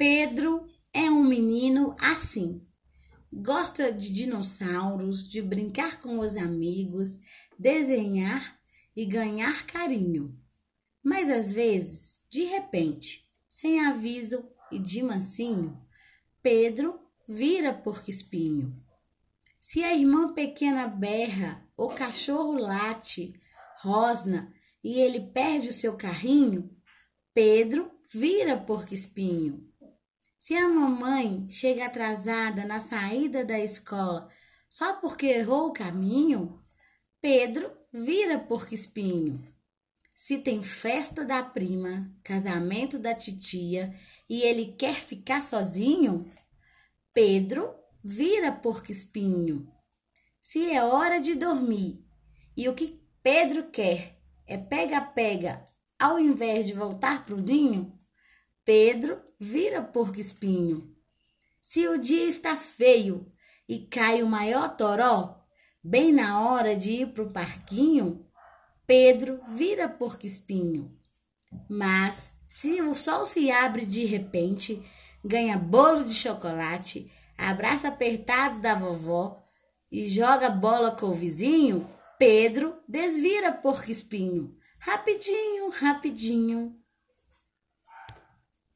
Pedro é um menino assim. Gosta de dinossauros, de brincar com os amigos, desenhar e ganhar carinho. Mas às vezes, de repente, sem aviso e de mansinho, Pedro vira porco-espinho. Se a irmã pequena berra, o cachorro late, rosna e ele perde o seu carrinho, Pedro vira porco-espinho. Se a mamãe chega atrasada na saída da escola só porque errou o caminho, Pedro vira porco-espinho. Se tem festa da prima, casamento da titia e ele quer ficar sozinho, Pedro vira porco-espinho. Se é hora de dormir e o que Pedro quer é pega-pega ao invés de voltar pro ninho, Pedro vira porco-espinho. Se o dia está feio e cai o maior toró, bem na hora de ir pro parquinho, Pedro vira porco-espinho. Mas se o sol se abre de repente, ganha bolo de chocolate, abraça apertado da vovó e joga bola com o vizinho, Pedro desvira porco-espinho. Rapidinho, rapidinho.